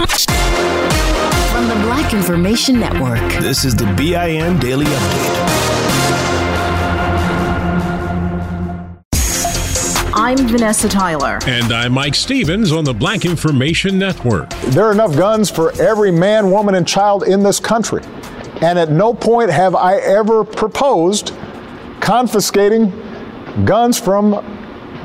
From the Black Information Network, this is the BIN Daily Update. I'm Vanessa Tyler. And I'm Mike Stevens on the Black Information Network. There are enough guns for every man, woman, and child in this country. And at no point have I ever proposed confiscating guns from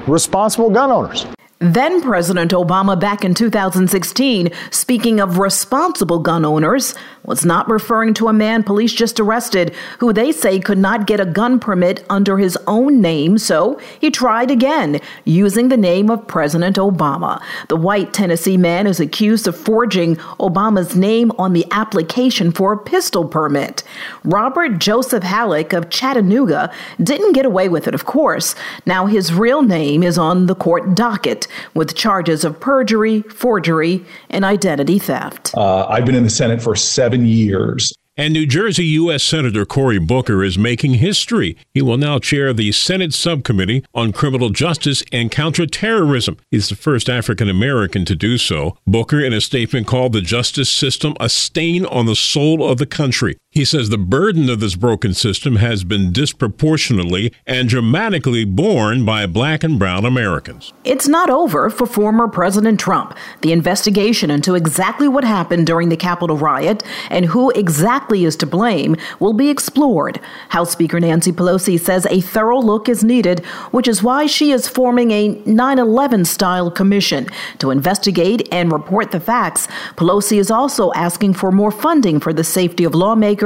responsible gun owners. Then President Obama, back in 2016, speaking of responsible gun owners, was not referring to a man police just arrested who they say could not get a gun permit under his own name, so he tried again, using the name of President Obama. The white Tennessee man is accused of forging Obama's name on the application for a pistol permit. Robert Joseph Halleck of Chattanooga didn't get away with it, of course. Now his real name is on the court docket with charges of perjury, forgery, and identity theft. Uh, I've been in the Senate for seven years. And New Jersey U.S. Senator Cory Booker is making history. He will now chair the Senate Subcommittee on Criminal Justice and Counterterrorism. He's the first African American to do so. Booker, in a statement, called the justice system a stain on the soul of the country. He says the burden of this broken system has been disproportionately and dramatically borne by black and brown Americans. It's not over for former President Trump. The investigation into exactly what happened during the Capitol riot and who exactly is to blame will be explored. House Speaker Nancy Pelosi says a thorough look is needed, which is why she is forming a 9 11 style commission to investigate and report the facts. Pelosi is also asking for more funding for the safety of lawmakers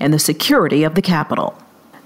and the security of the Capitol.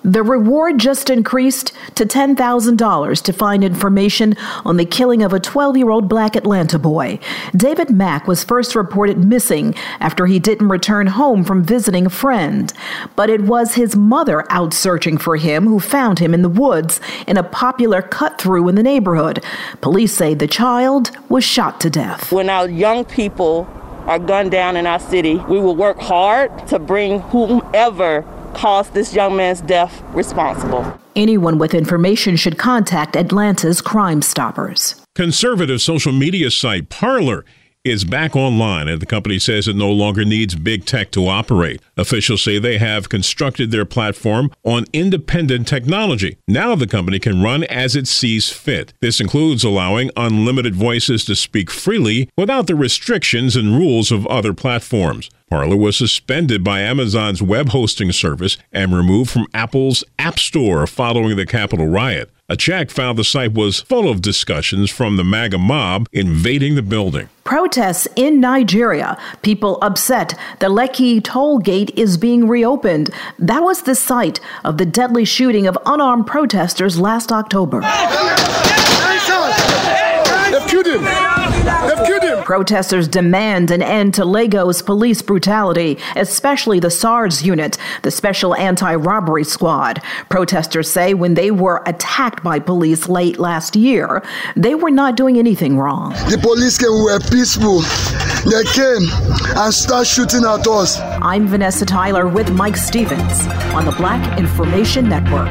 The reward just increased to $10,000 to find information on the killing of a 12 year old black Atlanta boy. David Mack was first reported missing after he didn't return home from visiting a friend. But it was his mother out searching for him who found him in the woods in a popular cut through in the neighborhood. Police say the child was shot to death. When our young people are gunned down in our city. We will work hard to bring whomever caused this young man's death responsible. Anyone with information should contact Atlanta's Crime Stoppers. Conservative social media site Parler is back online, and the company says it no longer needs big tech to operate. Officials say they have constructed their platform on independent technology. Now the company can run as it sees fit. This includes allowing unlimited voices to speak freely without the restrictions and rules of other platforms. Parler was suspended by Amazon's web hosting service and removed from Apple's App Store following the Capitol riot. A check found the site was full of discussions from the MAGA mob invading the building. Protests in Nigeria. People upset the Lekki toll gate is being reopened. That was the site of the deadly shooting of unarmed protesters last October. They've killed him. They've killed him. Protesters demand an end to Lagos police brutality, especially the SARS unit, the Special Anti Robbery Squad. Protesters say when they were attacked by police late last year, they were not doing anything wrong. The police came, we were peaceful. They came and started shooting at us. I'm Vanessa Tyler with Mike Stevens on the Black Information Network.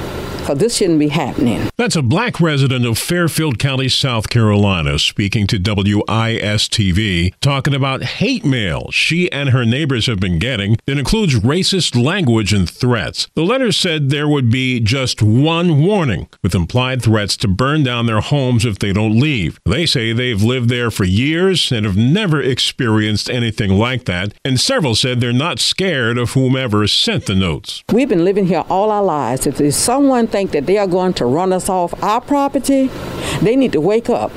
because this shouldn't be happening. That's a black resident of Fairfield County, South Carolina, speaking to WISTV, talking about hate mail she and her neighbors have been getting that includes racist language and threats. The letter said there would be just one warning, with implied threats to burn down their homes if they don't leave. They say they've lived there for years and have never experienced anything like that, and several said they're not scared of whomever sent the notes. We've been living here all our lives. If there's someone think that they are going to run us off our property, they need to wake up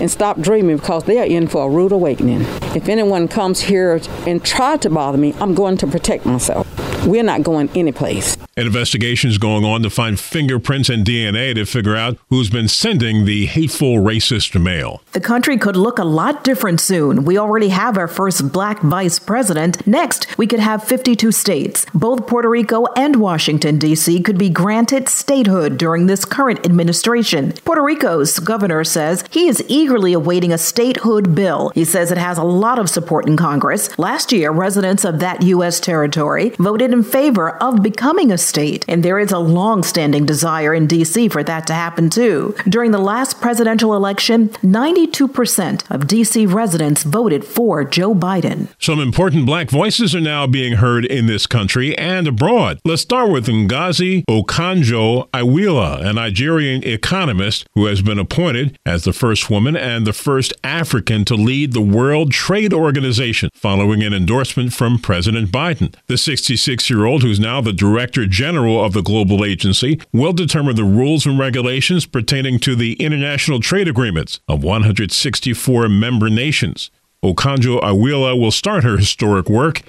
and stop dreaming because they are in for a rude awakening. If anyone comes here and try to bother me, I'm going to protect myself. We're not going anyplace. An investigation is going on to find fingerprints and DNA to figure out who's been sending the hateful racist mail. The country could look a lot different soon. We already have our first black vice president. Next, we could have 52 states. Both Puerto Rico and Washington, D.C. could be granted statehood during this current administration. Puerto Rico's governor says he is eagerly awaiting a statehood bill. He says it has a lot of support in Congress. Last year, residents of that U.S. territory voted in favor of becoming a state, and there is a long standing desire in D.C. for that to happen too. During the last presidential election, 92% of D.C. residents voted for Joe Biden. Some important black voices are now being heard in this country and abroad. Let's start with Ngozi Okonjo Iweala, a Nigerian economist who has been appointed as the first woman and the first African to lead the World Trade Organization following an endorsement from President Biden. The 66 year old, who's now the director general of the global agency, will determine the rules and regulations pertaining to the international trade agreements of 164 member nations. Okonjo Iweala will start her historic work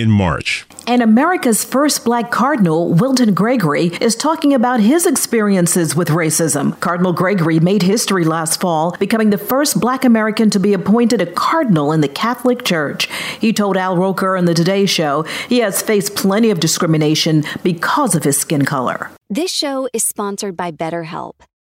in March. And America's first black cardinal, Wilton Gregory, is talking about his experiences with racism. Cardinal Gregory made history last fall, becoming the first black American to be appointed a cardinal in the Catholic Church. He told Al Roker on the Today Show he has faced plenty of discrimination because of his skin color. This show is sponsored by BetterHelp.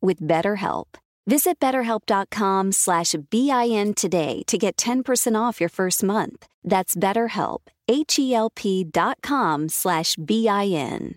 with BetterHelp. Visit betterhelp.com slash BIN today to get 10% off your first month. That's betterhelp, H-E-L-P dot com slash B-I-N.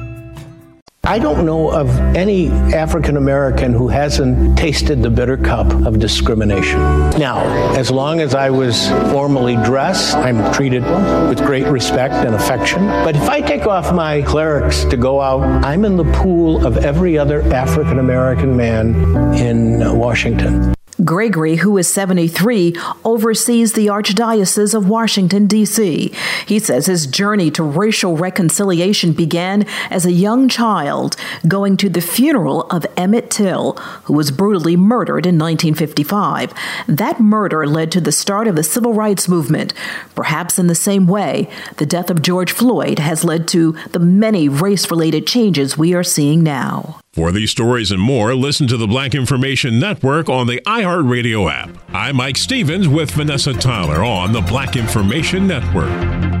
I don't know of any African American who hasn't tasted the bitter cup of discrimination. Now, as long as I was formally dressed, I'm treated with great respect and affection. But if I take off my clerics to go out, I'm in the pool of every other African American man in Washington. Gregory, who is 73, oversees the Archdiocese of Washington, D.C. He says his journey to racial reconciliation began as a young child going to the funeral of Emmett Till, who was brutally murdered in 1955. That murder led to the start of the civil rights movement. Perhaps in the same way, the death of George Floyd has led to the many race related changes we are seeing now. For these stories and more, listen to the Black Information Network on the iHeartRadio app. I'm Mike Stevens with Vanessa Tyler on the Black Information Network.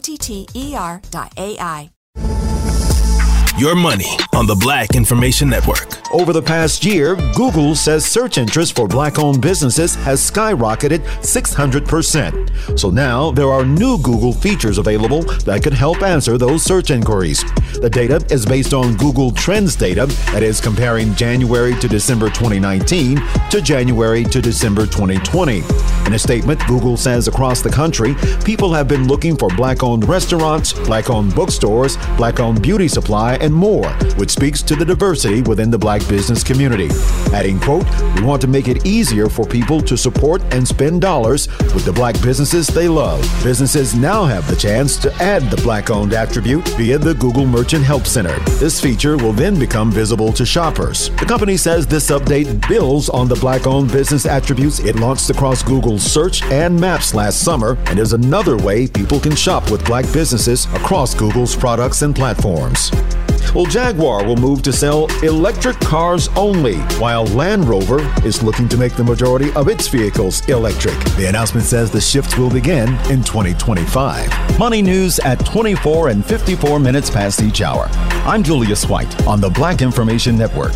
T T E R dot AI. Your money on the Black Information Network. Over the past year, Google says search interest for black owned businesses has skyrocketed 600%. So now there are new Google features available that could help answer those search inquiries. The data is based on Google Trends data that is comparing January to December 2019 to January to December 2020. In a statement, Google says across the country, people have been looking for black owned restaurants, black owned bookstores, black owned beauty supply, and more, which speaks to the diversity within the black business community. Adding, quote, we want to make it easier for people to support and spend dollars with the black businesses they love. Businesses now have the chance to add the black owned attribute via the Google Merchant Help Center. This feature will then become visible to shoppers. The company says this update builds on the black owned business attributes it launched across Google's search and maps last summer and is another way people can shop with black businesses across Google's products and platforms. Well, Jaguar will move to sell electric cars only, while Land Rover is looking to make the majority of its vehicles electric. The announcement says the shift will begin in 2025. Money news at 24 and 54 minutes past each hour. I'm Julius White on the Black Information Network.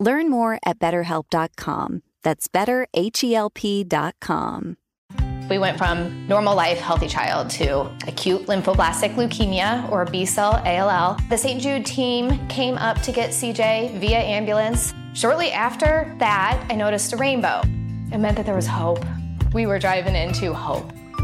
Learn more at betterhelp.com. That's betterhelp.com. We went from normal life, healthy child to acute lymphoblastic leukemia or B cell ALL. The St. Jude team came up to get CJ via ambulance. Shortly after that, I noticed a rainbow. It meant that there was hope. We were driving into hope.